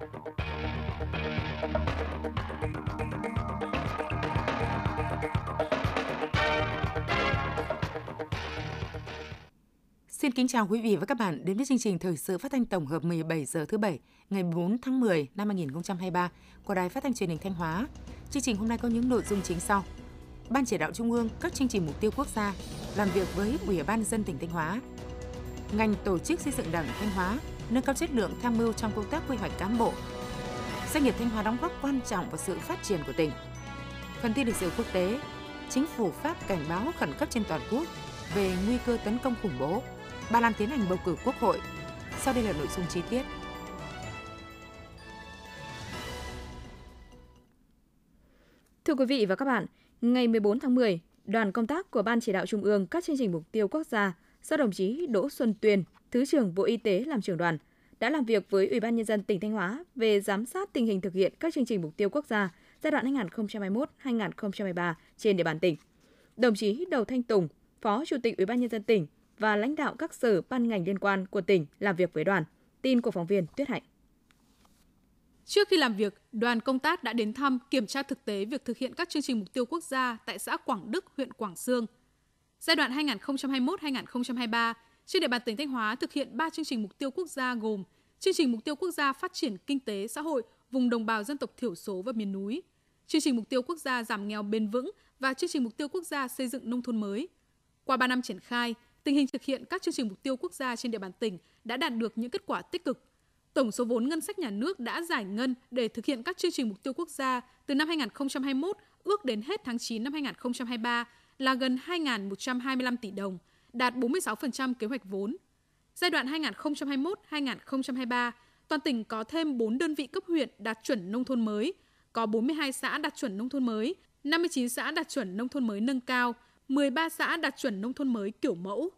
Xin kính chào quý vị và các bạn đến với chương trình thời sự phát thanh tổng hợp 17 giờ thứ bảy, ngày 4 tháng 10 năm 2023 của Đài Phát thanh Truyền hình Thanh Hóa. Chương trình hôm nay có những nội dung chính sau. Ban chỉ đạo Trung ương, các chương trình mục tiêu quốc gia, làm việc với Ủy ban dân tỉnh Thanh Hóa. Ngành tổ chức xây dựng Đảng Thanh Hóa nâng cao chất lượng tham mưu trong công tác quy hoạch cán bộ. Doanh nghiệp Thanh Hóa đóng góp quan trọng vào sự phát triển của tỉnh. Phần tin lịch sử quốc tế, chính phủ Pháp cảnh báo khẩn cấp trên toàn quốc về nguy cơ tấn công khủng bố Ba Lan tiến hành bầu cử quốc hội. Sau đây là nội dung chi tiết. Thưa quý vị và các bạn, ngày 14 tháng 10, đoàn công tác của Ban chỉ đạo Trung ương các chương trình mục tiêu quốc gia do đồng chí Đỗ Xuân Tuyên, Thứ trưởng Bộ Y tế làm trưởng đoàn, đã làm việc với Ủy ban Nhân dân tỉnh Thanh Hóa về giám sát tình hình thực hiện các chương trình mục tiêu quốc gia giai đoạn 2021-2023 trên địa bàn tỉnh. Đồng chí Đầu Thanh Tùng, Phó Chủ tịch Ủy ban Nhân dân tỉnh và lãnh đạo các sở ban ngành liên quan của tỉnh làm việc với đoàn. Tin của phóng viên Tuyết Hạnh. Trước khi làm việc, đoàn công tác đã đến thăm kiểm tra thực tế việc thực hiện các chương trình mục tiêu quốc gia tại xã Quảng Đức, huyện Quảng Sương. Giai đoạn 2021-2023, trên địa bàn tỉnh Thanh Hóa thực hiện 3 chương trình mục tiêu quốc gia gồm chương trình mục tiêu quốc gia phát triển kinh tế xã hội vùng đồng bào dân tộc thiểu số và miền núi, chương trình mục tiêu quốc gia giảm nghèo bền vững và chương trình mục tiêu quốc gia xây dựng nông thôn mới. Qua 3 năm triển khai, tình hình thực hiện các chương trình mục tiêu quốc gia trên địa bàn tỉnh đã đạt được những kết quả tích cực. Tổng số vốn ngân sách nhà nước đã giải ngân để thực hiện các chương trình mục tiêu quốc gia từ năm 2021 ước đến hết tháng 9 năm 2023 là gần 2.125 tỷ đồng, đạt 46% kế hoạch vốn. Giai đoạn 2021-2023, toàn tỉnh có thêm 4 đơn vị cấp huyện đạt chuẩn nông thôn mới, có 42 xã đạt chuẩn nông thôn mới, 59 xã đạt chuẩn nông thôn mới nâng cao, 13 xã đạt chuẩn nông thôn mới kiểu mẫu.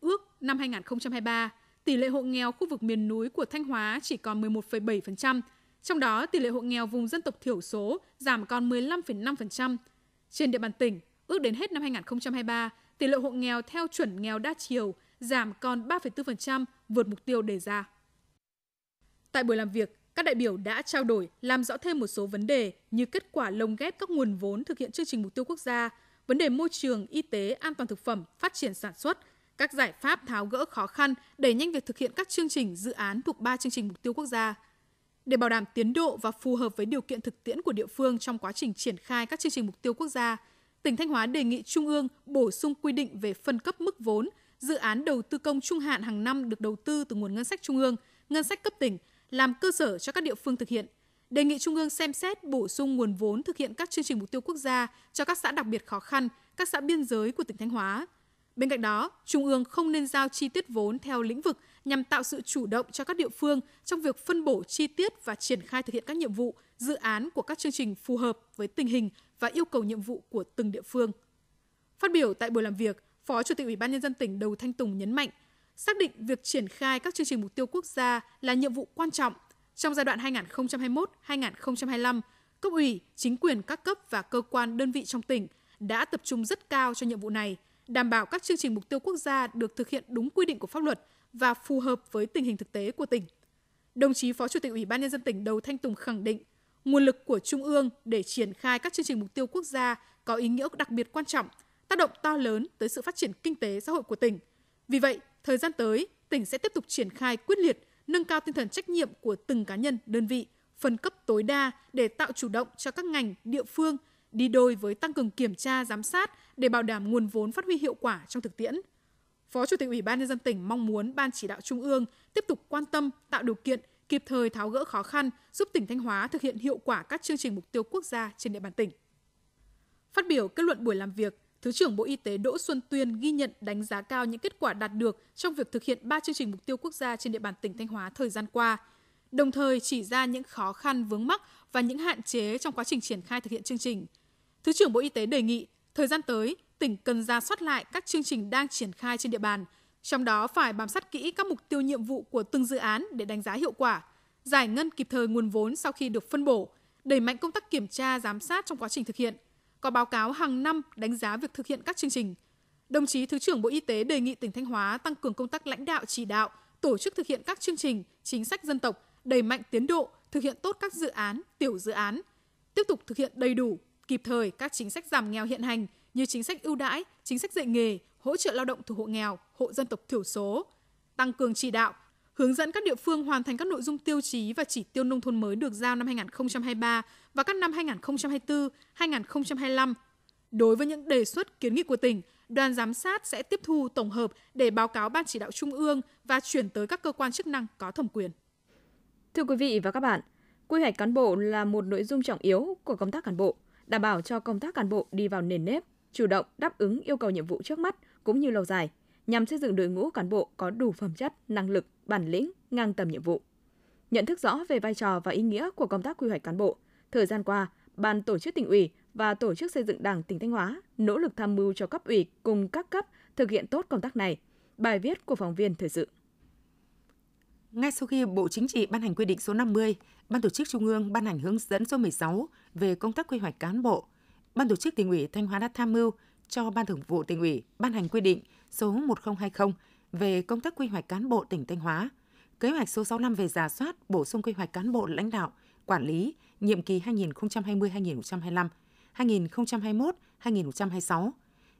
Ước năm 2023, tỷ lệ hộ nghèo khu vực miền núi của Thanh Hóa chỉ còn 11,7%, trong đó tỷ lệ hộ nghèo vùng dân tộc thiểu số giảm còn 15,5%. Trên địa bàn tỉnh, ước đến hết năm 2023, tỷ lệ hộ nghèo theo chuẩn nghèo đa chiều giảm còn 3,4%, vượt mục tiêu đề ra. Tại buổi làm việc, các đại biểu đã trao đổi, làm rõ thêm một số vấn đề như kết quả lồng ghép các nguồn vốn thực hiện chương trình mục tiêu quốc gia, vấn đề môi trường, y tế, an toàn thực phẩm, phát triển sản xuất, các giải pháp tháo gỡ khó khăn, đẩy nhanh việc thực hiện các chương trình dự án thuộc 3 chương trình mục tiêu quốc gia. Để bảo đảm tiến độ và phù hợp với điều kiện thực tiễn của địa phương trong quá trình triển khai các chương trình mục tiêu quốc gia, tỉnh Thanh Hóa đề nghị Trung ương bổ sung quy định về phân cấp mức vốn, dự án đầu tư công trung hạn hàng năm được đầu tư từ nguồn ngân sách trung ương, ngân sách cấp tỉnh làm cơ sở cho các địa phương thực hiện đề nghị Trung ương xem xét bổ sung nguồn vốn thực hiện các chương trình mục tiêu quốc gia cho các xã đặc biệt khó khăn, các xã biên giới của tỉnh Thanh Hóa. Bên cạnh đó, Trung ương không nên giao chi tiết vốn theo lĩnh vực nhằm tạo sự chủ động cho các địa phương trong việc phân bổ chi tiết và triển khai thực hiện các nhiệm vụ, dự án của các chương trình phù hợp với tình hình và yêu cầu nhiệm vụ của từng địa phương. Phát biểu tại buổi làm việc, Phó Chủ tịch Ủy ban nhân dân tỉnh Đầu Thanh Tùng nhấn mạnh, xác định việc triển khai các chương trình mục tiêu quốc gia là nhiệm vụ quan trọng trong giai đoạn 2021-2025, cấp ủy, chính quyền các cấp và cơ quan đơn vị trong tỉnh đã tập trung rất cao cho nhiệm vụ này, đảm bảo các chương trình mục tiêu quốc gia được thực hiện đúng quy định của pháp luật và phù hợp với tình hình thực tế của tỉnh. Đồng chí Phó Chủ tịch Ủy ban nhân dân tỉnh Đầu Thanh Tùng khẳng định, nguồn lực của Trung ương để triển khai các chương trình mục tiêu quốc gia có ý nghĩa đặc biệt quan trọng, tác động to lớn tới sự phát triển kinh tế xã hội của tỉnh. Vì vậy, thời gian tới, tỉnh sẽ tiếp tục triển khai quyết liệt nâng cao tinh thần trách nhiệm của từng cá nhân, đơn vị, phân cấp tối đa để tạo chủ động cho các ngành, địa phương đi đôi với tăng cường kiểm tra, giám sát để bảo đảm nguồn vốn phát huy hiệu quả trong thực tiễn. Phó Chủ tịch Ủy ban nhân dân tỉnh mong muốn Ban chỉ đạo Trung ương tiếp tục quan tâm, tạo điều kiện, kịp thời tháo gỡ khó khăn, giúp tỉnh Thanh Hóa thực hiện hiệu quả các chương trình mục tiêu quốc gia trên địa bàn tỉnh. Phát biểu kết luận buổi làm việc, Thứ trưởng Bộ Y tế Đỗ Xuân Tuyên ghi nhận đánh giá cao những kết quả đạt được trong việc thực hiện 3 chương trình mục tiêu quốc gia trên địa bàn tỉnh Thanh Hóa thời gian qua, đồng thời chỉ ra những khó khăn vướng mắc và những hạn chế trong quá trình triển khai thực hiện chương trình. Thứ trưởng Bộ Y tế đề nghị thời gian tới, tỉnh cần ra soát lại các chương trình đang triển khai trên địa bàn, trong đó phải bám sát kỹ các mục tiêu nhiệm vụ của từng dự án để đánh giá hiệu quả, giải ngân kịp thời nguồn vốn sau khi được phân bổ, đẩy mạnh công tác kiểm tra giám sát trong quá trình thực hiện, có báo cáo hàng năm đánh giá việc thực hiện các chương trình. Đồng chí Thứ trưởng Bộ Y tế đề nghị tỉnh Thanh Hóa tăng cường công tác lãnh đạo chỉ đạo, tổ chức thực hiện các chương trình, chính sách dân tộc, đẩy mạnh tiến độ, thực hiện tốt các dự án, tiểu dự án, tiếp tục thực hiện đầy đủ, kịp thời các chính sách giảm nghèo hiện hành như chính sách ưu đãi, chính sách dạy nghề, hỗ trợ lao động thuộc hộ nghèo, hộ dân tộc thiểu số, tăng cường chỉ đạo, hướng dẫn các địa phương hoàn thành các nội dung tiêu chí và chỉ tiêu nông thôn mới được giao năm 2023 và các năm 2024, 2025. Đối với những đề xuất kiến nghị của tỉnh, đoàn giám sát sẽ tiếp thu tổng hợp để báo cáo Ban chỉ đạo Trung ương và chuyển tới các cơ quan chức năng có thẩm quyền. Thưa quý vị và các bạn, quy hoạch cán bộ là một nội dung trọng yếu của công tác cán bộ, đảm bảo cho công tác cán bộ đi vào nền nếp, chủ động đáp ứng yêu cầu nhiệm vụ trước mắt cũng như lâu dài, nhằm xây dựng đội ngũ cán bộ có đủ phẩm chất, năng lực, bản lĩnh, ngang tầm nhiệm vụ. Nhận thức rõ về vai trò và ý nghĩa của công tác quy hoạch cán bộ, thời gian qua, Ban tổ chức tỉnh ủy và Tổ chức xây dựng Đảng tỉnh Thanh Hóa nỗ lực tham mưu cho cấp ủy cùng các cấp thực hiện tốt công tác này. Bài viết của phóng viên thời sự. Ngay sau khi Bộ Chính trị ban hành quy định số 50, Ban tổ chức Trung ương ban hành hướng dẫn số 16 về công tác quy hoạch cán bộ, Ban tổ chức tỉnh ủy Thanh Hóa đã tham mưu cho Ban Thường vụ tỉnh ủy ban hành quy định số 1020 về công tác quy hoạch cán bộ tỉnh Thanh Hóa, kế hoạch số 65 về giả soát, bổ sung quy hoạch cán bộ lãnh đạo, quản lý nhiệm kỳ 2020-2025, 2021-2026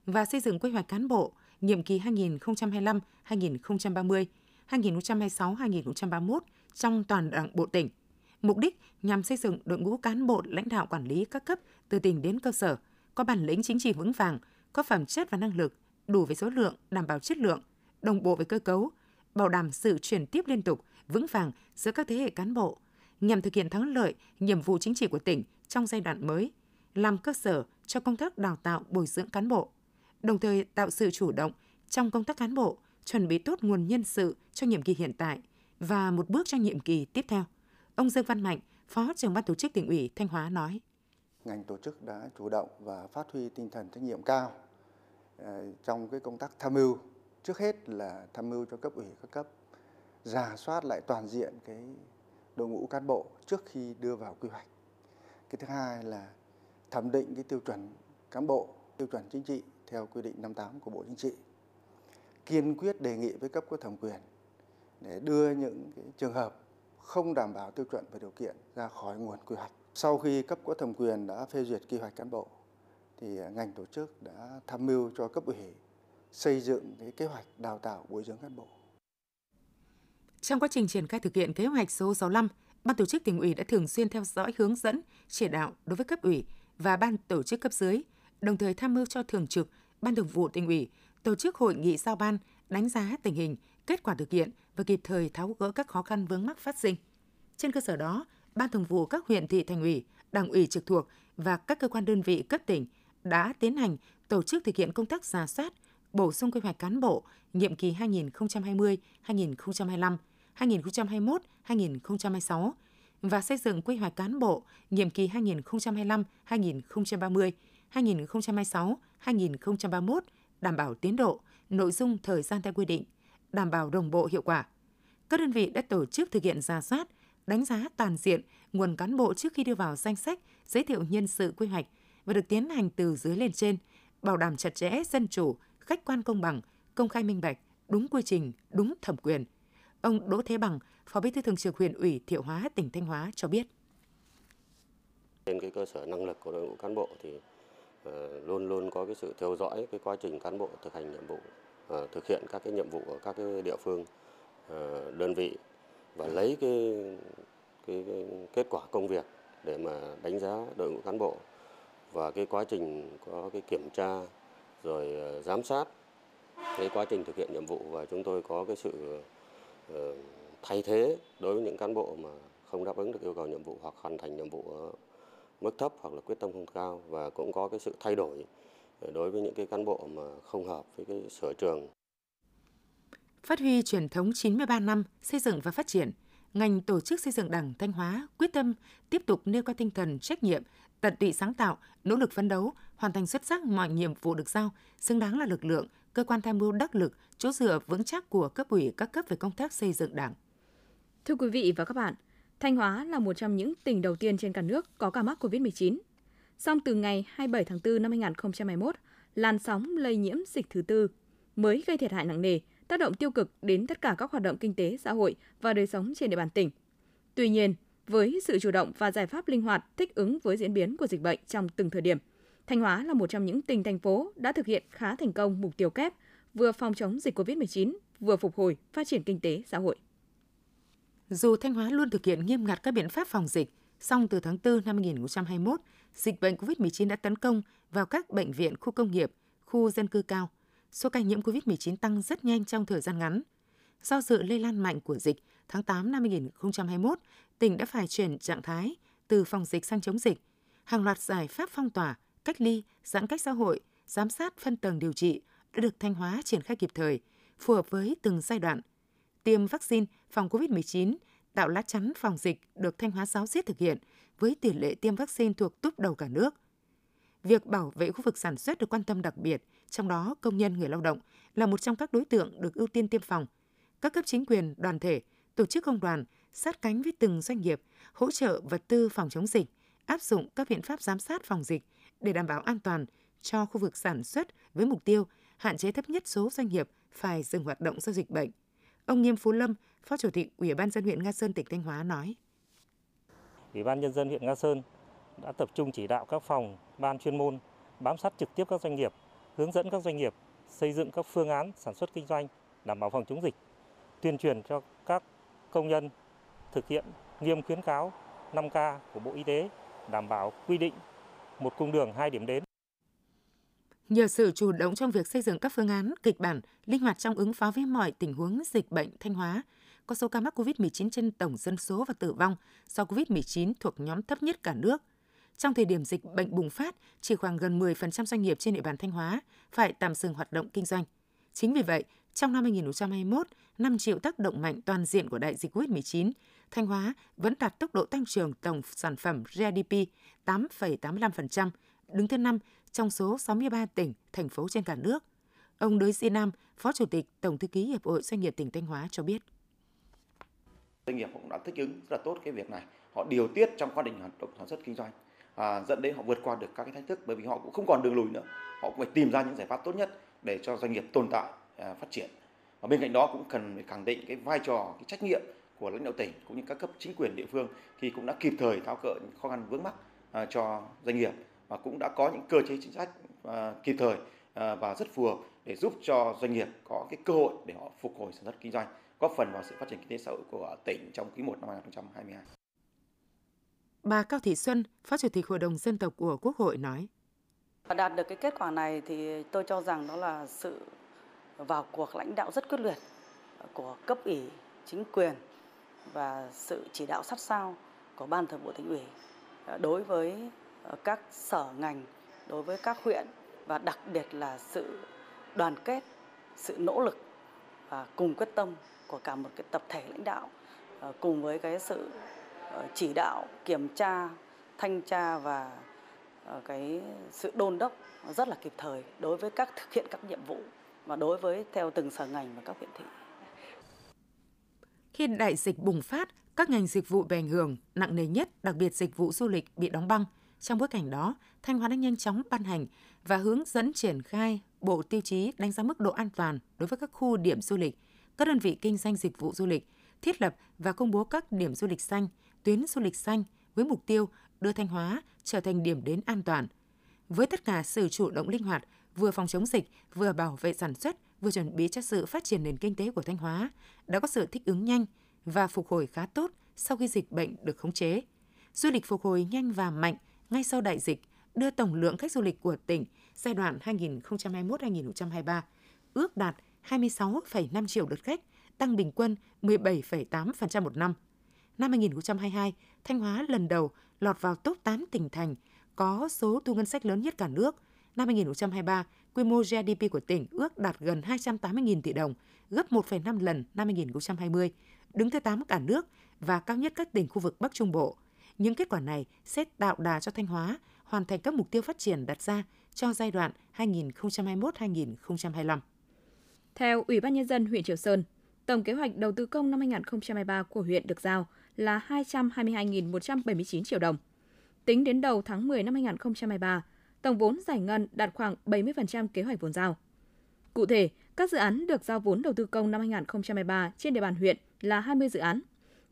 và xây dựng quy hoạch cán bộ nhiệm kỳ 2025-2030, 2026-2031 trong toàn đảng bộ tỉnh. Mục đích nhằm xây dựng đội ngũ cán bộ lãnh đạo quản lý các cấp từ tỉnh đến cơ sở, có bản lĩnh chính trị vững vàng, có phẩm chất và năng lực, đủ về số lượng, đảm bảo chất lượng, đồng bộ với cơ cấu, bảo đảm sự chuyển tiếp liên tục, vững vàng giữa các thế hệ cán bộ, nhằm thực hiện thắng lợi nhiệm vụ chính trị của tỉnh trong giai đoạn mới, làm cơ sở cho công tác đào tạo bồi dưỡng cán bộ, đồng thời tạo sự chủ động trong công tác cán bộ, chuẩn bị tốt nguồn nhân sự cho nhiệm kỳ hiện tại và một bước cho nhiệm kỳ tiếp theo. Ông Dương Văn Mạnh, Phó trưởng ban tổ chức tỉnh ủy Thanh Hóa nói: Ngành tổ chức đã chủ động và phát huy tinh thần trách nhiệm cao Ờ, trong cái công tác tham mưu. Trước hết là tham mưu cho cấp ủy các cấp giả soát lại toàn diện cái đội ngũ cán bộ trước khi đưa vào quy hoạch. Cái thứ hai là thẩm định cái tiêu chuẩn cán bộ, tiêu chuẩn chính trị theo quy định 58 của Bộ Chính trị. Kiên quyết đề nghị với cấp có thẩm quyền để đưa những cái trường hợp không đảm bảo tiêu chuẩn và điều kiện ra khỏi nguồn quy hoạch. Sau khi cấp có thẩm quyền đã phê duyệt quy hoạch cán bộ thì à, ngành tổ chức đã tham mưu cho cấp ủy xây dựng cái kế hoạch đào tạo bồi dưỡng cán bộ. Trong quá trình triển khai thực hiện kế hoạch số 65, Ban tổ chức tỉnh ủy đã thường xuyên theo dõi hướng dẫn, chỉ đạo đối với cấp ủy và ban tổ chức cấp dưới, đồng thời tham mưu cho thường trực Ban thường vụ tỉnh ủy tổ chức hội nghị giao ban, đánh giá tình hình, kết quả thực hiện và kịp thời tháo gỡ các khó khăn vướng mắc phát sinh. Trên cơ sở đó, Ban thường vụ các huyện thị thành ủy, đảng ủy trực thuộc và các cơ quan đơn vị cấp tỉnh đã tiến hành tổ chức thực hiện công tác giả soát, bổ sung quy hoạch cán bộ nhiệm kỳ 2020-2025, 2021-2026 và xây dựng quy hoạch cán bộ nhiệm kỳ 2025-2030, 2026-2031 đảm bảo tiến độ, nội dung thời gian theo quy định, đảm bảo đồng bộ hiệu quả. Các đơn vị đã tổ chức thực hiện ra soát, đánh giá toàn diện nguồn cán bộ trước khi đưa vào danh sách giới thiệu nhân sự quy hoạch và được tiến hành từ dưới lên trên, bảo đảm chặt chẽ, dân chủ, khách quan công bằng, công khai minh bạch, đúng quy trình, đúng thẩm quyền. Ông Đỗ Thế Bằng, Phó Bí thư Thường trực huyện ủy Thiệu Hóa, tỉnh Thanh Hóa cho biết. Trên cái cơ sở năng lực của đội ngũ cán bộ thì ờ, luôn luôn có cái sự theo dõi cái quá trình cán bộ thực hành nhiệm vụ ờ, thực hiện các cái nhiệm vụ ở các cái địa phương ờ, đơn vị và lấy cái, cái, cái kết quả công việc để mà đánh giá đội ngũ cán bộ và cái quá trình có cái kiểm tra rồi ờ, giám sát cái quá trình thực hiện nhiệm vụ và chúng tôi có cái sự ờ, thay thế đối với những cán bộ mà không đáp ứng được yêu cầu nhiệm vụ hoặc hoàn thành nhiệm vụ mức thấp hoặc là quyết tâm không cao và cũng có cái sự thay đổi ờ, đối với những cái cán bộ mà không hợp với cái sở trường. Phát huy truyền thống 93 năm xây dựng và phát triển, ngành tổ chức xây dựng Đảng Thanh Hóa quyết tâm tiếp tục nêu cao tinh thần trách nhiệm, tận tụy sáng tạo, nỗ lực phấn đấu, hoàn thành xuất sắc mọi nhiệm vụ được giao, xứng đáng là lực lượng, cơ quan tham mưu đắc lực, chỗ dựa vững chắc của cấp ủy các cấp về công tác xây dựng Đảng. Thưa quý vị và các bạn, Thanh Hóa là một trong những tỉnh đầu tiên trên cả nước có ca mắc COVID-19. Song từ ngày 27 tháng 4 năm 2021, làn sóng lây nhiễm dịch thứ tư mới gây thiệt hại nặng nề, tác động tiêu cực đến tất cả các hoạt động kinh tế, xã hội và đời sống trên địa bàn tỉnh. Tuy nhiên, Với sự chủ động và giải pháp linh hoạt thích ứng với diễn biến của dịch bệnh trong từng thời điểm, Thanh Hóa là một trong những tỉnh thành phố đã thực hiện khá thành công mục tiêu kép vừa phòng chống dịch COVID-19, vừa phục hồi, phát triển kinh tế xã hội. Dù Thanh Hóa luôn thực hiện nghiêm ngặt các biện pháp phòng dịch, song từ tháng 4 năm 2021, dịch bệnh COVID-19 đã tấn công vào các bệnh viện, khu công nghiệp, khu dân cư cao. Số ca nhiễm COVID-19 tăng rất nhanh trong thời gian ngắn. Do sự lây lan mạnh của dịch, tháng 8 năm 2021, tỉnh đã phải chuyển trạng thái từ phòng dịch sang chống dịch. Hàng loạt giải pháp phong tỏa, cách ly, giãn cách xã hội, giám sát phân tầng điều trị đã được Thanh Hóa triển khai kịp thời, phù hợp với từng giai đoạn. Tiêm vaccine phòng COVID-19, tạo lá chắn phòng dịch được Thanh Hóa giáo diết thực hiện với tỷ lệ tiêm vaccine thuộc túp đầu cả nước. Việc bảo vệ khu vực sản xuất được quan tâm đặc biệt, trong đó công nhân người lao động là một trong các đối tượng được ưu tiên tiêm phòng. Các cấp chính quyền, đoàn thể, tổ chức công đoàn sát cánh với từng doanh nghiệp, hỗ trợ vật tư phòng chống dịch, áp dụng các biện pháp giám sát phòng dịch để đảm bảo an toàn cho khu vực sản xuất với mục tiêu hạn chế thấp nhất số doanh nghiệp phải dừng hoạt động do dịch bệnh. Ông Nghiêm Phú Lâm, Phó Chủ tịch Ủy ban dân huyện Nga Sơn tỉnh Thanh Hóa nói: Ủy ban nhân dân huyện Nga Sơn đã tập trung chỉ đạo các phòng, ban chuyên môn bám sát trực tiếp các doanh nghiệp, hướng dẫn các doanh nghiệp xây dựng các phương án sản xuất kinh doanh đảm bảo phòng chống dịch, tuyên truyền cho các công nhân thực hiện nghiêm khuyến cáo 5K của Bộ Y tế, đảm bảo quy định một cung đường hai điểm đến. Nhờ sự chủ động trong việc xây dựng các phương án, kịch bản, linh hoạt trong ứng phó với mọi tình huống dịch bệnh Thanh Hóa, có số ca mắc COVID-19 trên tổng dân số và tử vong do COVID-19 thuộc nhóm thấp nhất cả nước. Trong thời điểm dịch bệnh bùng phát, chỉ khoảng gần 10% doanh nghiệp trên địa bàn Thanh Hóa phải tạm dừng hoạt động kinh doanh. Chính vì vậy, trong năm 2021, năm chịu tác động mạnh toàn diện của đại dịch COVID-19, Thanh Hóa vẫn đạt tốc độ tăng trưởng tổng sản phẩm GDP 8,85%, đứng thứ 5 trong số 63 tỉnh, thành phố trên cả nước. Ông Đới Di Nam, Phó Chủ tịch Tổng thư ký Hiệp hội Doanh nghiệp tỉnh Thanh Hóa cho biết. Doanh nghiệp cũng đã thích ứng rất là tốt cái việc này. Họ điều tiết trong quá trình hoạt động sản xuất kinh doanh, à, dẫn đến họ vượt qua được các cái thách thức bởi vì họ cũng không còn đường lùi nữa. Họ cũng phải tìm ra những giải pháp tốt nhất để cho doanh nghiệp tồn tại, à, phát triển. Và bên cạnh đó cũng cần phải khẳng định cái vai trò, cái trách nhiệm của lãnh đạo tỉnh cũng như các cấp chính quyền địa phương thì cũng đã kịp thời tháo gỡ những khó khăn vướng mắc à, cho doanh nghiệp và cũng đã có những cơ chế chính sách à, kịp thời à, và rất phù hợp để giúp cho doanh nghiệp có cái cơ hội để họ phục hồi sản xuất kinh doanh, góp phần vào sự phát triển kinh tế xã hội của tỉnh trong quý 1 năm 2022. Bà Cao Thị Xuân, Phó Chủ tịch Hội đồng Dân tộc của Quốc hội nói. Đạt được cái kết quả này thì tôi cho rằng đó là sự vào cuộc lãnh đạo rất quyết liệt của cấp ủy, chính quyền và sự chỉ đạo sát sao của ban thường vụ tỉnh ủy đối với các sở ngành, đối với các huyện và đặc biệt là sự đoàn kết, sự nỗ lực và cùng quyết tâm của cả một cái tập thể lãnh đạo ờ, cùng với cái sự Ờ, chỉ đạo, kiểm tra, thanh tra và ờ, cái sự đôn đốc rất là kịp thời đối với các thực hiện các nhiệm vụ và đối với theo từng sở ngành và các huyện thị. Khi đại dịch bùng phát, các ngành dịch vụ bị ảnh hưởng nặng nề nhất, đặc biệt dịch vụ du lịch bị đóng băng. Trong bối cảnh đó, Thanh Hóa đã nhanh chóng ban hành và hướng dẫn triển khai bộ tiêu chí đánh giá mức độ an toàn đối với các khu điểm du lịch, các đơn vị kinh doanh dịch vụ du lịch, thiết lập và công bố các điểm du lịch xanh, tuyến du lịch xanh với mục tiêu đưa Thanh Hóa trở thành điểm đến an toàn. Với tất cả sự chủ động linh hoạt, vừa phòng chống dịch, vừa bảo vệ sản xuất, vừa chuẩn bị cho sự phát triển nền kinh tế của Thanh Hóa, đã có sự thích ứng nhanh và phục hồi khá tốt sau khi dịch bệnh được khống chế. Du lịch phục hồi nhanh và mạnh ngay sau đại dịch, đưa tổng lượng khách du lịch của tỉnh giai đoạn 2021-2023 ước đạt 26,5 triệu lượt khách, tăng bình quân 17,8% một năm. Năm 2022, Thanh Hóa lần đầu lọt vào top 8 tỉnh thành có số thu ngân sách lớn nhất cả nước. Năm 2023, quy mô GDP của tỉnh ước đạt gần 280.000 tỷ đồng, gấp 1,5 lần năm 2020, đứng thứ 8 cả nước và cao nhất các tỉnh khu vực Bắc Trung Bộ. Những kết quả này sẽ tạo đà cho Thanh Hóa hoàn thành các mục tiêu phát triển đặt ra cho giai đoạn 2021-2025. Theo Ủy ban Nhân dân huyện Triệu Sơn, tổng kế hoạch đầu tư công năm 2023 của huyện được giao là 222.179 triệu đồng. Tính đến đầu tháng 10 năm 2023, tổng vốn giải ngân đạt khoảng 70% kế hoạch vốn giao. Cụ thể, các dự án được giao vốn đầu tư công năm 2023 trên địa bàn huyện là 20 dự án,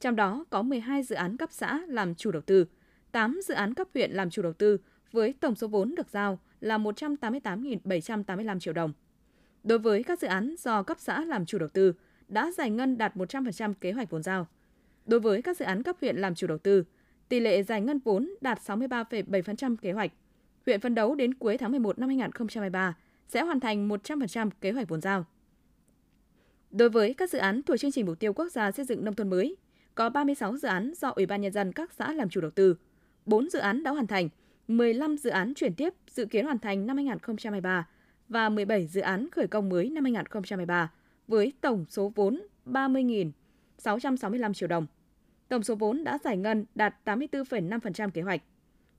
Trong đó có 12 dự án cấp xã làm chủ đầu tư, 8 dự án cấp huyện làm chủ đầu tư với tổng số vốn được giao là 188.785 triệu đồng. Đối với các dự án do cấp xã làm chủ đầu tư, đã giải ngân đạt 100% kế hoạch vốn giao. Đối với các dự án cấp huyện làm chủ đầu tư, tỷ lệ giải ngân vốn đạt 63,7% kế hoạch. Huyện phấn đấu đến cuối tháng 11 năm 2023 sẽ hoàn thành 100% kế hoạch vốn giao. Đối với các dự án thuộc chương trình mục tiêu quốc gia xây dựng nông thôn mới, có 36 dự án do Ủy ban nhân dân các xã làm chủ đầu tư, 4 dự án đã hoàn thành, 15 dự án chuyển tiếp dự kiến hoàn thành năm 2023 và 17 dự án khởi công mới năm 2023 với tổng số vốn 30.665 triệu đồng. Tổng số vốn đã giải ngân đạt 84,5% kế hoạch.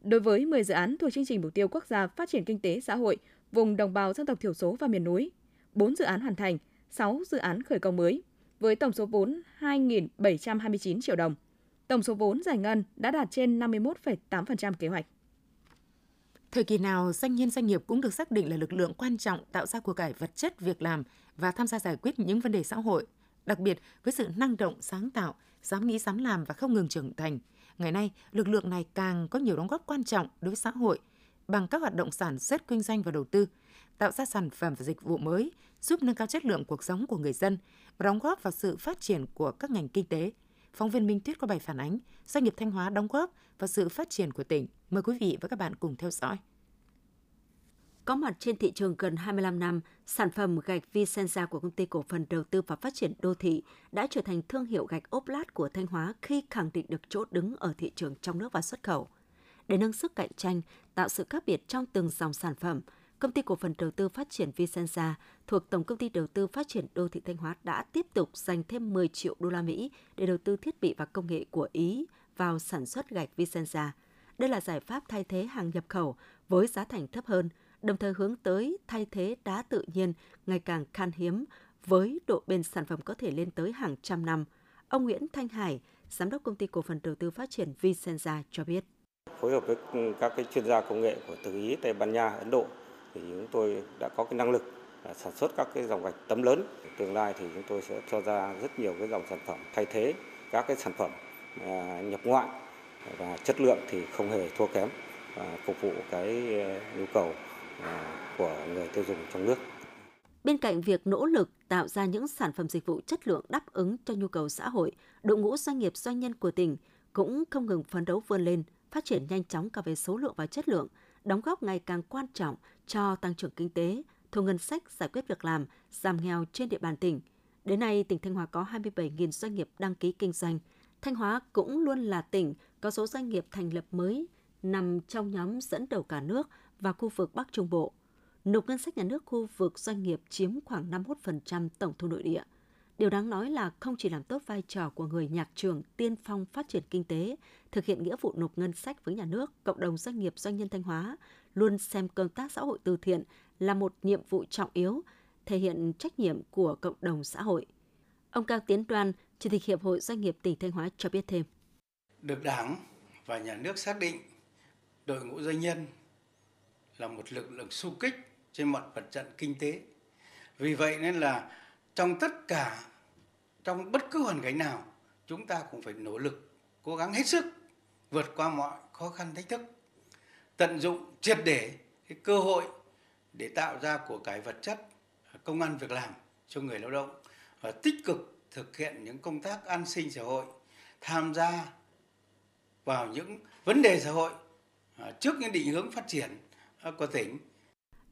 Đối với 10 dự án thuộc chương trình mục tiêu quốc gia phát triển kinh tế xã hội vùng đồng bào dân tộc thiểu số và miền núi, 4 dự án hoàn thành, 6 dự án khởi công mới với tổng số vốn 2.729 triệu đồng. Tổng số vốn giải ngân đã đạt trên 51,8% kế hoạch. Thời kỳ nào, doanh nhân doanh nghiệp cũng được xác định là lực lượng quan trọng tạo ra của cải vật chất việc làm và tham gia giải quyết những vấn đề xã hội, đặc biệt với sự năng động, sáng tạo, dám nghĩ dám làm và không ngừng trưởng thành. Ngày nay, lực lượng này càng có nhiều đóng góp quan trọng đối với xã hội bằng các hoạt động sản xuất, kinh doanh và đầu tư, tạo ra sản phẩm và dịch vụ mới, giúp nâng cao chất lượng cuộc sống của người dân và đóng góp vào sự phát triển của các ngành kinh tế. Phóng viên Minh Tuyết có bài phản ánh doanh nghiệp Thanh Hóa đóng góp vào sự phát triển của tỉnh. Mời quý vị và các bạn cùng theo dõi. Có mặt trên thị trường gần 25 năm, sản phẩm gạch Vicenza của công ty cổ phần đầu tư và phát triển đô thị đã trở thành thương hiệu gạch ốp lát của Thanh Hóa khi khẳng định được chỗ đứng ở thị trường trong nước và xuất khẩu. Để nâng sức cạnh tranh, tạo sự khác biệt trong từng dòng sản phẩm, công ty cổ phần đầu tư phát triển Vicenza thuộc Tổng công ty đầu tư phát triển đô thị Thanh Hóa đã tiếp tục dành thêm 10 triệu đô la Mỹ để đầu tư thiết bị và công nghệ của Ý vào sản xuất gạch Vicenza. Đây là giải pháp thay thế hàng nhập khẩu với giá thành thấp hơn, đồng thời hướng tới thay thế đá tự nhiên ngày càng khan hiếm với độ bền sản phẩm có thể lên tới hàng trăm năm. Ông Nguyễn Thanh Hải, giám đốc công ty cổ phần đầu tư phát triển Vicenza cho biết. Phối hợp với các cái chuyên gia công nghệ của từ Ý, Tây Ban Nha, Ấn Độ thì chúng tôi đã có cái năng lực à, sản xuất các cái dòng gạch tấm lớn. Tương lai thì chúng tôi sẽ cho ra rất nhiều cái dòng sản phẩm thay thế các cái sản phẩm à, nhập ngoại và chất lượng thì không hề thua kém và phục vụ cái à, nhu cầu À, của người tiêu dùng trong nước. Bên cạnh việc nỗ lực tạo ra những sản phẩm dịch vụ chất lượng đáp ứng cho nhu cầu xã hội, đội ngũ doanh nghiệp doanh nhân của tỉnh cũng không ngừng phấn đấu vươn lên, phát triển nhanh chóng cả về số lượng và chất lượng, đóng góp ngày càng quan trọng cho tăng trưởng kinh tế, thu ngân sách, giải quyết việc làm, giảm nghèo trên địa bàn tỉnh. Đến nay, tỉnh Thanh Hóa có 27.000 doanh nghiệp đăng ký kinh doanh. Thanh Hóa cũng luôn là tỉnh có số doanh nghiệp thành lập mới nằm trong nhóm dẫn đầu cả nước và khu vực Bắc Trung Bộ. Nộp ngân sách nhà nước khu vực doanh nghiệp chiếm khoảng 51% tổng thu nội địa. Điều đáng nói là không chỉ làm tốt vai trò của người nhạc trường tiên phong phát triển kinh tế, thực hiện nghĩa vụ nộp ngân sách với nhà nước, cộng đồng doanh nghiệp doanh nhân Thanh Hóa luôn xem công tác xã hội từ thiện là một nhiệm vụ trọng yếu, thể hiện trách nhiệm của cộng đồng xã hội. Ông Cao Tiến Đoan, Chủ tịch Hiệp hội Doanh nghiệp tỉnh Thanh Hóa cho biết thêm. Được Đảng và Nhà nước xác định đội ngũ doanh nhân là một lực lượng xung kích trên mặt mặt trận kinh tế. Vì vậy nên là trong tất cả, trong bất cứ hoàn cảnh nào, chúng ta cũng phải nỗ lực, cố gắng hết sức vượt qua mọi khó khăn thách thức, tận dụng triệt để cái cơ hội để tạo ra của cải vật chất, công ăn việc làm cho người lao động và tích cực thực hiện những công tác an sinh xã hội, tham gia vào những vấn đề xã hội à, trước những định hướng phát triển của tỉnh.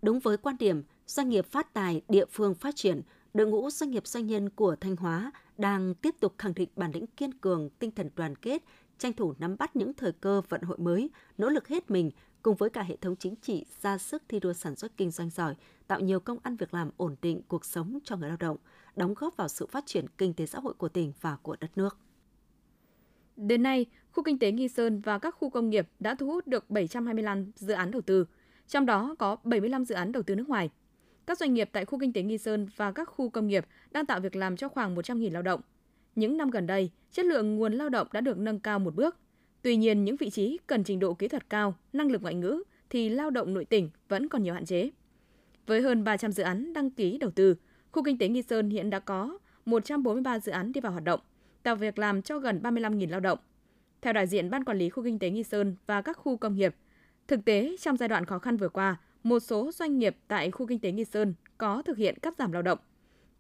Đúng với quan điểm doanh nghiệp phát tài, địa phương phát triển, đội ngũ doanh nghiệp doanh nhân của Thanh Hóa đang tiếp tục khẳng định bản lĩnh kiên cường, tinh thần đoàn kết, tranh thủ nắm bắt những thời cơ vận hội mới, nỗ lực hết mình cùng với cả hệ thống chính trị ra sức thi đua sản xuất kinh doanh giỏi, tạo nhiều công ăn việc làm ổn định cuộc sống cho người lao động, đóng góp vào sự phát triển kinh tế xã hội của tỉnh và của đất nước. Đến nay, khu kinh tế Nghi Sơn và các khu công nghiệp đã thu hút được 725 dự án đầu tư, trong đó có 75 dự án đầu tư nước ngoài. Các doanh nghiệp tại khu kinh tế Nghi Sơn và các khu công nghiệp đang tạo việc làm cho khoảng 100.000 lao động. Những năm gần đây, chất lượng nguồn lao động đã được nâng cao một bước. Tuy nhiên, những vị trí cần trình độ kỹ thuật cao, năng lực ngoại ngữ thì lao động nội tỉnh vẫn còn nhiều hạn chế. Với hơn 300 dự án đăng ký đầu tư, khu kinh tế Nghi Sơn hiện đã có 143 dự án đi vào hoạt động, tạo việc làm cho gần 35.000 lao động. Theo đại diện Ban Quản lý Khu Kinh tế Nghi Sơn và các khu công nghiệp, thực tế trong giai đoạn khó khăn vừa qua, một số doanh nghiệp tại khu kinh tế Nghi Sơn có thực hiện cắt giảm lao động.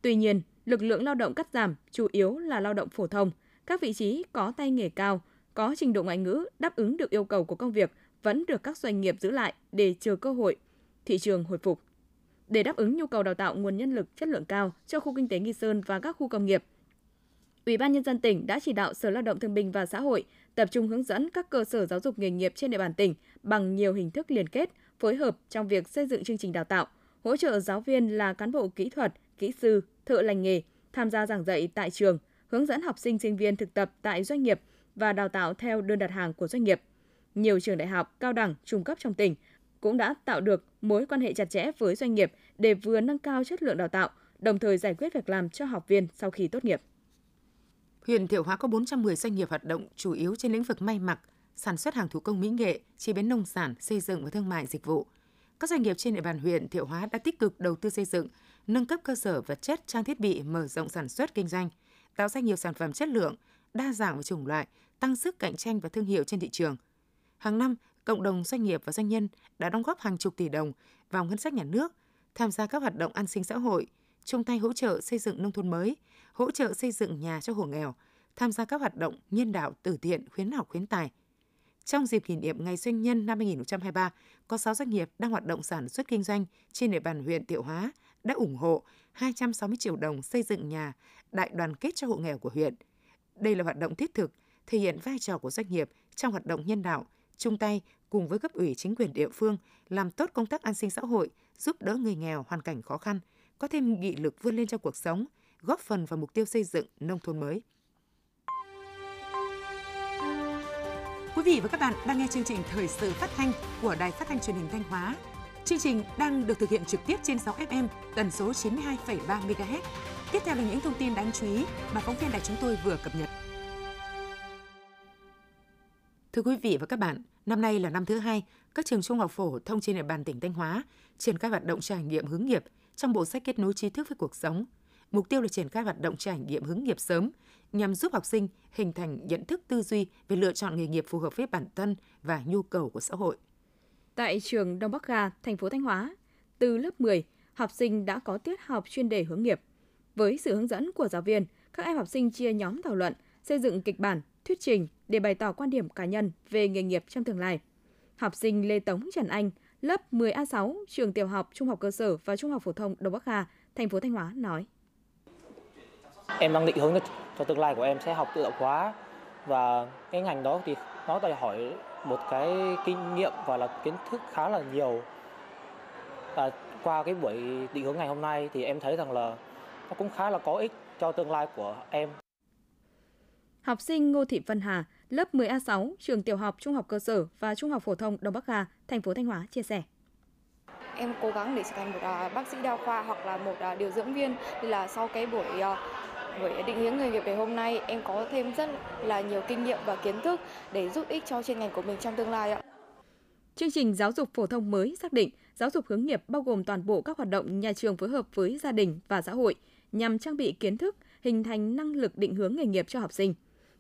Tuy nhiên, lực lượng lao động cắt giảm chủ yếu là lao động phổ thông, các vị trí có tay nghề cao, có trình độ ngoại ngữ đáp ứng được yêu cầu của công việc vẫn được các doanh nghiệp giữ lại để chờ cơ hội, thị trường hồi phục. Để đáp ứng nhu cầu đào tạo nguồn nhân lực chất lượng cao cho khu kinh tế Nghi Sơn và các khu công nghiệp, Ủy ban nhân dân tỉnh đã chỉ đạo Sở Lao động Thương binh và Xã hội tập trung hướng dẫn các cơ sở giáo dục nghề nghiệp trên địa bàn tỉnh bằng nhiều hình thức liên kết, phối hợp trong việc xây dựng chương trình đào tạo, hỗ trợ giáo viên là cán bộ kỹ thuật, kỹ sư, thợ lành nghề tham gia giảng dạy tại trường, hướng dẫn học sinh sinh viên thực tập tại doanh nghiệp và đào tạo theo đơn đặt hàng của doanh nghiệp. Nhiều trường đại học, cao đẳng, trung cấp trong tỉnh cũng đã tạo được mối quan hệ chặt chẽ với doanh nghiệp để vừa nâng cao chất lượng đào tạo, đồng thời giải quyết việc làm cho học viên sau khi tốt nghiệp. Huyện Thiệu Hóa có 410 doanh nghiệp hoạt động chủ yếu trên lĩnh vực may mặc, sản xuất hàng thủ công mỹ nghệ, chế biến nông sản, xây dựng và thương mại dịch vụ. Các doanh nghiệp trên địa bàn huyện Thiệu Hóa đã tích cực đầu tư xây dựng, nâng cấp cơ sở vật chất, trang thiết bị, mở rộng sản xuất kinh doanh, tạo ra nhiều sản phẩm chất lượng, đa dạng và chủng loại, tăng sức cạnh tranh và thương hiệu trên thị trường. Hàng năm, cộng đồng doanh nghiệp và doanh nhân đã đóng góp hàng chục tỷ đồng vào ngân sách nhà nước, tham gia các hoạt động an sinh xã hội, chung tay hỗ trợ xây dựng nông thôn mới, hỗ trợ xây dựng nhà cho hộ nghèo, tham gia các hoạt động nhân đạo từ thiện khuyến học khuyến tài. Trong dịp kỷ niệm Ngày Doanh nhân năm 2023, có 6 doanh nghiệp đang hoạt động sản xuất kinh doanh trên địa bàn huyện Tiệu Hóa đã ủng hộ 260 triệu đồng xây dựng nhà đại đoàn kết cho hộ nghèo của huyện. Đây là hoạt động thiết thực, thể hiện vai trò của doanh nghiệp trong hoạt động nhân đạo, chung tay cùng với cấp ủy chính quyền địa phương làm tốt công tác an sinh xã hội, giúp đỡ người nghèo hoàn cảnh khó khăn, có thêm nghị lực vươn lên trong cuộc sống, góp phần vào mục tiêu xây dựng nông thôn mới. Quý vị và các bạn đang nghe chương trình thời sự phát thanh của Đài Phát thanh Truyền hình Thanh Hóa. Chương trình đang được thực hiện trực tiếp trên 6 FM tần số 92,3 MHz. Tiếp theo là những thông tin đáng chú ý mà phóng viên đài chúng tôi vừa cập nhật. Thưa quý vị và các bạn, năm nay là năm thứ hai, các trường trung học phổ thông trên địa bàn tỉnh Thanh Hóa triển khai hoạt động trải nghiệm hướng nghiệp trong bộ sách kết nối trí thức với cuộc sống. Mục tiêu là triển khai hoạt động trải nghiệm hướng nghiệp sớm nhằm giúp học sinh hình thành nhận thức tư duy về lựa chọn nghề nghiệp phù hợp với bản thân và nhu cầu của xã hội. Tại trường Đông Bắc Ga, thành phố Thanh Hóa, từ lớp 10, học sinh đã có tiết học chuyên đề hướng nghiệp. Với sự hướng dẫn của giáo viên, các em học sinh chia nhóm thảo luận, xây dựng kịch bản, thuyết trình để bày tỏ quan điểm cá nhân về nghề nghiệp trong tương lai. Học sinh Lê Tống Trần Anh, lớp 10A6, trường tiểu học, trung học cơ sở và trung học phổ thông Đông Bắc Hà, thành phố Thanh Hóa nói. Em đang định hướng cho tương lai của em sẽ học tự động hóa và cái ngành đó thì nó đòi hỏi một cái kinh nghiệm và là kiến thức khá là nhiều. Và qua cái buổi định hướng ngày hôm nay thì em thấy rằng là nó cũng khá là có ích cho tương lai của em. Học sinh Ngô Thị Vân Hà, lớp 10A6, trường tiểu học, trung học cơ sở và trung học phổ thông Đông Bắc Hà, thành phố Thanh Hóa chia sẻ. Em cố gắng để trở thành một uh, bác sĩ đa khoa hoặc là một uh, điều dưỡng viên thì là sau cái buổi uh, buổi định hướng nghề nghiệp ngày hôm nay em có thêm rất là nhiều kinh nghiệm và kiến thức để giúp ích cho chuyên ngành của mình trong tương lai ạ. Chương trình giáo dục phổ thông mới xác định giáo dục hướng nghiệp bao gồm toàn bộ các hoạt động nhà trường phối hợp với gia đình và xã hội nhằm trang bị kiến thức, hình thành năng lực định hướng nghề nghiệp cho học sinh.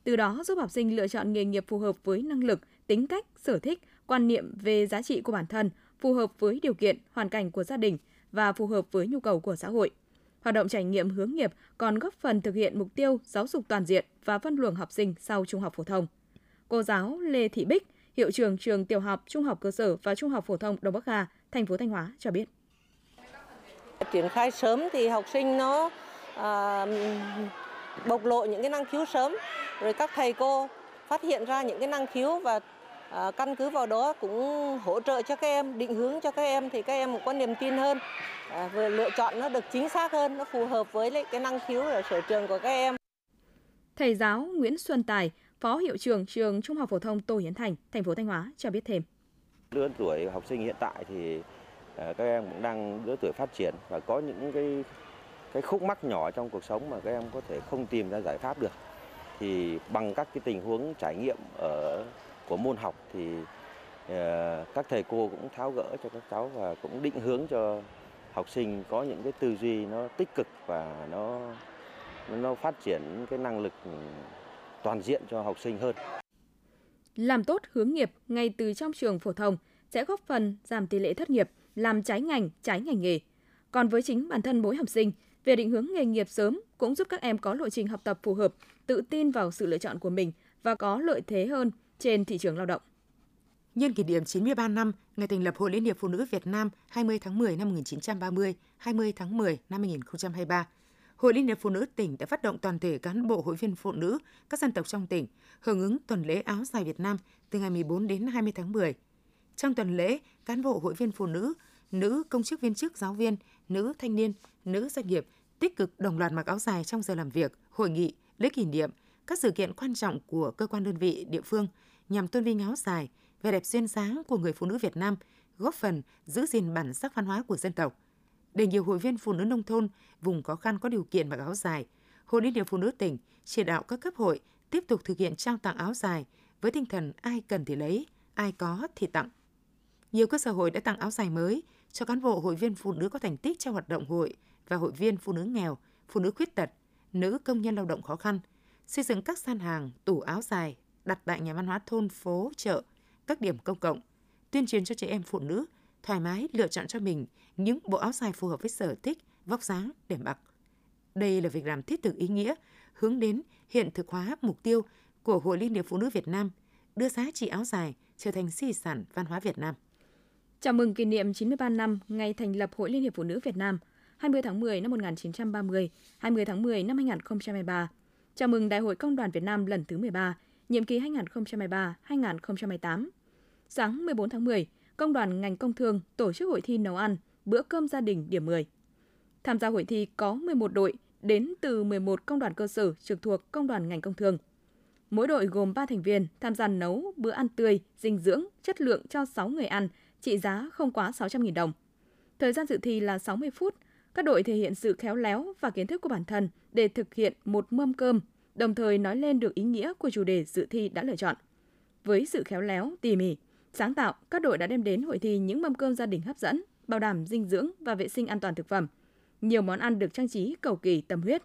Từ đó giúp học sinh lựa chọn nghề nghiệp phù hợp với năng lực, tính cách, sở thích, quan niệm về giá trị của bản thân, phù hợp với điều kiện, hoàn cảnh của gia đình và phù hợp với nhu cầu của xã hội. Hoạt động trải nghiệm hướng nghiệp còn góp phần thực hiện mục tiêu giáo dục toàn diện và phân luồng học sinh sau trung học phổ thông. Cô giáo Lê Thị Bích, hiệu trưởng trường tiểu học, trung học cơ sở và trung học phổ thông Đông Bắc Hà, thành phố Thanh Hóa cho biết. Triển khai sớm thì học sinh nó à, bộc lộ những cái năng khiếu sớm, rồi các thầy cô phát hiện ra những cái năng khiếu và à, căn cứ vào đó cũng hỗ trợ cho các em, định hướng cho các em thì các em có niềm tin hơn, à, vừa lựa chọn nó được chính xác hơn, nó phù hợp với lại cái năng khiếu ở sở trường của các em. Thầy giáo Nguyễn Xuân Tài, Phó Hiệu trưởng trường Trung học phổ thông Tô Hiến Thành, thành phố Thanh Hóa cho biết thêm. Lứa tuổi học sinh hiện tại thì à, các em cũng đang lứa tuổi phát triển và có những cái cái khúc mắc nhỏ trong cuộc sống mà các em có thể không tìm ra giải pháp được thì bằng các cái tình huống trải nghiệm ở của môn học thì ờ, các thầy cô cũng tháo gỡ cho các cháu và cũng định hướng cho học sinh có những cái tư duy nó tích cực và nó nó phát triển cái năng lực toàn diện cho học sinh hơn. Làm tốt hướng nghiệp ngay từ trong trường phổ thông sẽ góp phần giảm tỷ lệ thất nghiệp, làm trái ngành, trái ngành nghề. Còn với chính bản thân mỗi học sinh, việc định hướng nghề nghiệp sớm cũng giúp các em có lộ trình học tập phù hợp, tự tin vào sự lựa chọn của mình và có lợi thế hơn trên thị trường lao động. Nhân kỷ niệm 93 năm ngày thành lập Hội Liên hiệp Phụ nữ Việt Nam 20 tháng 10 năm 1930, 20 tháng 10 năm 2023, Hội Liên hiệp Phụ nữ tỉnh đã phát động toàn thể cán bộ hội viên phụ nữ các dân tộc trong tỉnh hưởng ứng tuần lễ áo dài Việt Nam từ ngày 14 đến 20 tháng 10. Trong tuần lễ, cán bộ hội viên phụ nữ, nữ công chức viên chức giáo viên, nữ thanh niên, nữ doanh nghiệp tích cực đồng loạt mặc áo dài trong giờ làm việc, hội nghị, lễ kỷ niệm, các sự kiện quan trọng của cơ quan đơn vị địa phương nhằm tôn vinh áo dài, vẻ đẹp duyên dáng của người phụ nữ Việt Nam, góp phần giữ gìn bản sắc văn hóa của dân tộc. Để nhiều hội viên phụ nữ nông thôn, vùng khó khăn có điều kiện mặc áo dài, Hội Liên hiệp Phụ nữ tỉnh chỉ đạo các cấp hội tiếp tục thực hiện trao tặng áo dài với tinh thần ai cần thì lấy, ai có thì tặng. Nhiều cơ sở hội đã tặng áo dài mới cho cán bộ hội viên phụ nữ có thành tích trong hoạt động hội và hội viên phụ nữ nghèo, phụ nữ khuyết tật, nữ công nhân lao động khó khăn, xây dựng các gian hàng, tủ áo dài đặt tại nhà văn hóa thôn, phố, chợ, các điểm công cộng, tuyên truyền cho trẻ em phụ nữ thoải mái lựa chọn cho mình những bộ áo dài phù hợp với sở thích, vóc dáng để mặc. Đây là việc làm thiết thực ý nghĩa, hướng đến hiện thực hóa mục tiêu của Hội Liên hiệp Phụ nữ Việt Nam, đưa giá trị áo dài trở thành di sản văn hóa Việt Nam. Chào mừng kỷ niệm 93 năm ngày thành lập Hội Liên hiệp Phụ nữ Việt Nam, 20 tháng 10 năm 1930, 20 tháng 10 năm 2023. Chào mừng Đại hội Công đoàn Việt Nam lần thứ 13, nhiệm kỳ 2023-2028. Sáng 14 tháng 10, Công đoàn ngành công thương tổ chức hội thi nấu ăn bữa cơm gia đình điểm 10. Tham gia hội thi có 11 đội đến từ 11 công đoàn cơ sở trực thuộc công đoàn ngành công thương. Mỗi đội gồm 3 thành viên tham gia nấu bữa ăn tươi, dinh dưỡng, chất lượng cho 6 người ăn, trị giá không quá 600.000 đồng. Thời gian dự thi là 60 phút. Các đội thể hiện sự khéo léo và kiến thức của bản thân để thực hiện một mâm cơm, đồng thời nói lên được ý nghĩa của chủ đề dự thi đã lựa chọn. Với sự khéo léo, tỉ mỉ, sáng tạo, các đội đã đem đến hội thi những mâm cơm gia đình hấp dẫn, bảo đảm dinh dưỡng và vệ sinh an toàn thực phẩm. Nhiều món ăn được trang trí cầu kỳ tâm huyết.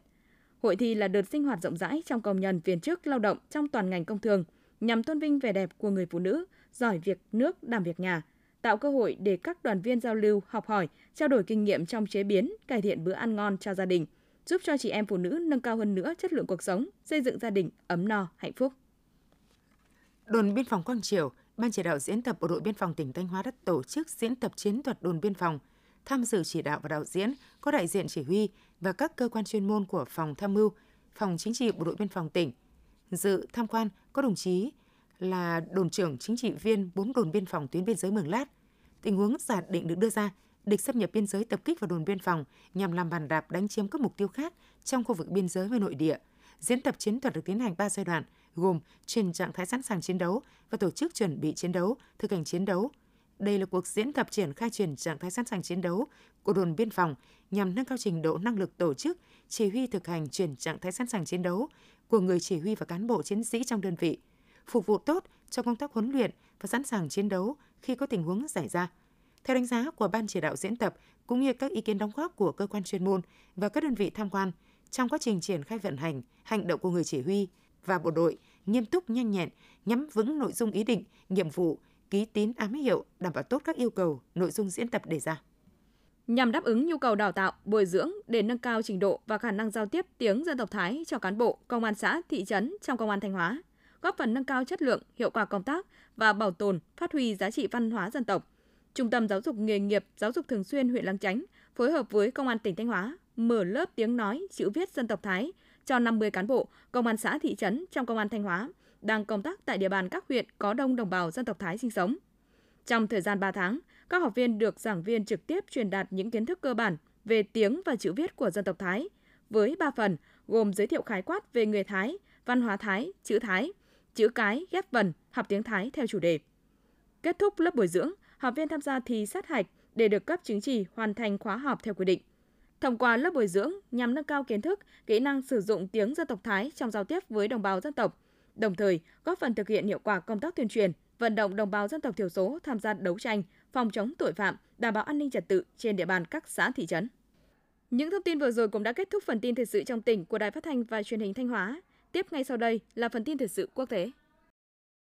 Hội thi là đợt sinh hoạt rộng rãi trong công nhân viên chức lao động trong toàn ngành công thương nhằm tôn vinh vẻ đẹp của người phụ nữ giỏi việc nước đảm việc nhà, tạo cơ hội để các đoàn viên giao lưu, học hỏi, trao đổi kinh nghiệm trong chế biến, cải thiện bữa ăn ngon cho gia đình, giúp cho chị em phụ nữ nâng cao hơn nữa chất lượng cuộc sống, xây dựng gia đình ấm no, hạnh phúc. Đồn biên phòng Quang Triều, Ban chỉ đạo diễn tập Bộ đội Biên phòng tỉnh Thanh Hóa đã tổ chức diễn tập chiến thuật đồn biên phòng. Tham dự chỉ đạo và đạo diễn có đại diện chỉ huy và các cơ quan chuyên môn của Phòng Tham mưu, Phòng Chính trị Bộ đội Biên phòng tỉnh. Dự tham quan có đồng chí là đồn trưởng chính trị viên bốn đồn biên phòng tuyến biên giới Mường Lát. Tình huống giả định được đưa ra, địch xâm nhập biên giới tập kích vào đồn biên phòng nhằm làm bàn đạp đánh chiếm các mục tiêu khác trong khu vực biên giới và nội địa. Diễn tập chiến thuật được tiến hành 3 giai đoạn, gồm chuyển trạng thái sẵn sàng chiến đấu và tổ chức chuẩn bị chiến đấu, thực hành chiến đấu. Đây là cuộc diễn tập triển khai chuyển trạng thái sẵn sàng chiến đấu của đồn biên phòng nhằm nâng cao trình độ năng lực tổ chức, chỉ huy thực hành chuyển trạng thái sẵn sàng chiến đấu của người chỉ huy và cán bộ chiến sĩ trong đơn vị, phục vụ tốt cho công tác huấn luyện và sẵn sàng chiến đấu khi có tình huống xảy ra. Theo đánh giá của Ban chỉ đạo diễn tập cũng như các ý kiến đóng góp của cơ quan chuyên môn và các đơn vị tham quan, trong quá trình triển khai vận hành, hành động của người chỉ huy và bộ đội nghiêm túc nhanh nhẹn, nhắm vững nội dung ý định, nhiệm vụ, ký tín ám hiệu, đảm bảo tốt các yêu cầu, nội dung diễn tập đề ra. Nhằm đáp ứng nhu cầu đào tạo, bồi dưỡng để nâng cao trình độ và khả năng giao tiếp tiếng dân tộc Thái cho cán bộ, công an xã, thị trấn trong công an Thanh Hóa, góp phần nâng cao chất lượng, hiệu quả công tác và bảo tồn, phát huy giá trị văn hóa dân tộc. Trung tâm Giáo dục nghề nghiệp Giáo dục thường xuyên huyện Lăng Chánh phối hợp với Công an tỉnh Thanh Hóa mở lớp tiếng nói chữ viết dân tộc Thái cho 50 cán bộ, công an xã thị trấn trong công an Thanh Hóa đang công tác tại địa bàn các huyện có đông đồng bào dân tộc Thái sinh sống. Trong thời gian 3 tháng, các học viên được giảng viên trực tiếp truyền đạt những kiến thức cơ bản về tiếng và chữ viết của dân tộc Thái, với 3 phần gồm giới thiệu khái quát về người Thái, văn hóa Thái, chữ Thái, chữ cái, ghép vần, học tiếng Thái theo chủ đề. Kết thúc lớp bồi dưỡng, học viên tham gia thi sát hạch để được cấp chứng chỉ hoàn thành khóa học theo quy định. Thông qua lớp bồi dưỡng nhằm nâng cao kiến thức, kỹ năng sử dụng tiếng dân tộc Thái trong giao tiếp với đồng bào dân tộc, đồng thời góp phần thực hiện hiệu quả công tác tuyên truyền, vận động đồng bào dân tộc thiểu số tham gia đấu tranh, phòng chống tội phạm, đảm bảo an ninh trật tự trên địa bàn các xã thị trấn. Những thông tin vừa rồi cũng đã kết thúc phần tin thời sự trong tỉnh của Đài Phát thanh và Truyền hình Thanh Hóa. Tiếp ngay sau đây là phần tin thời sự quốc tế.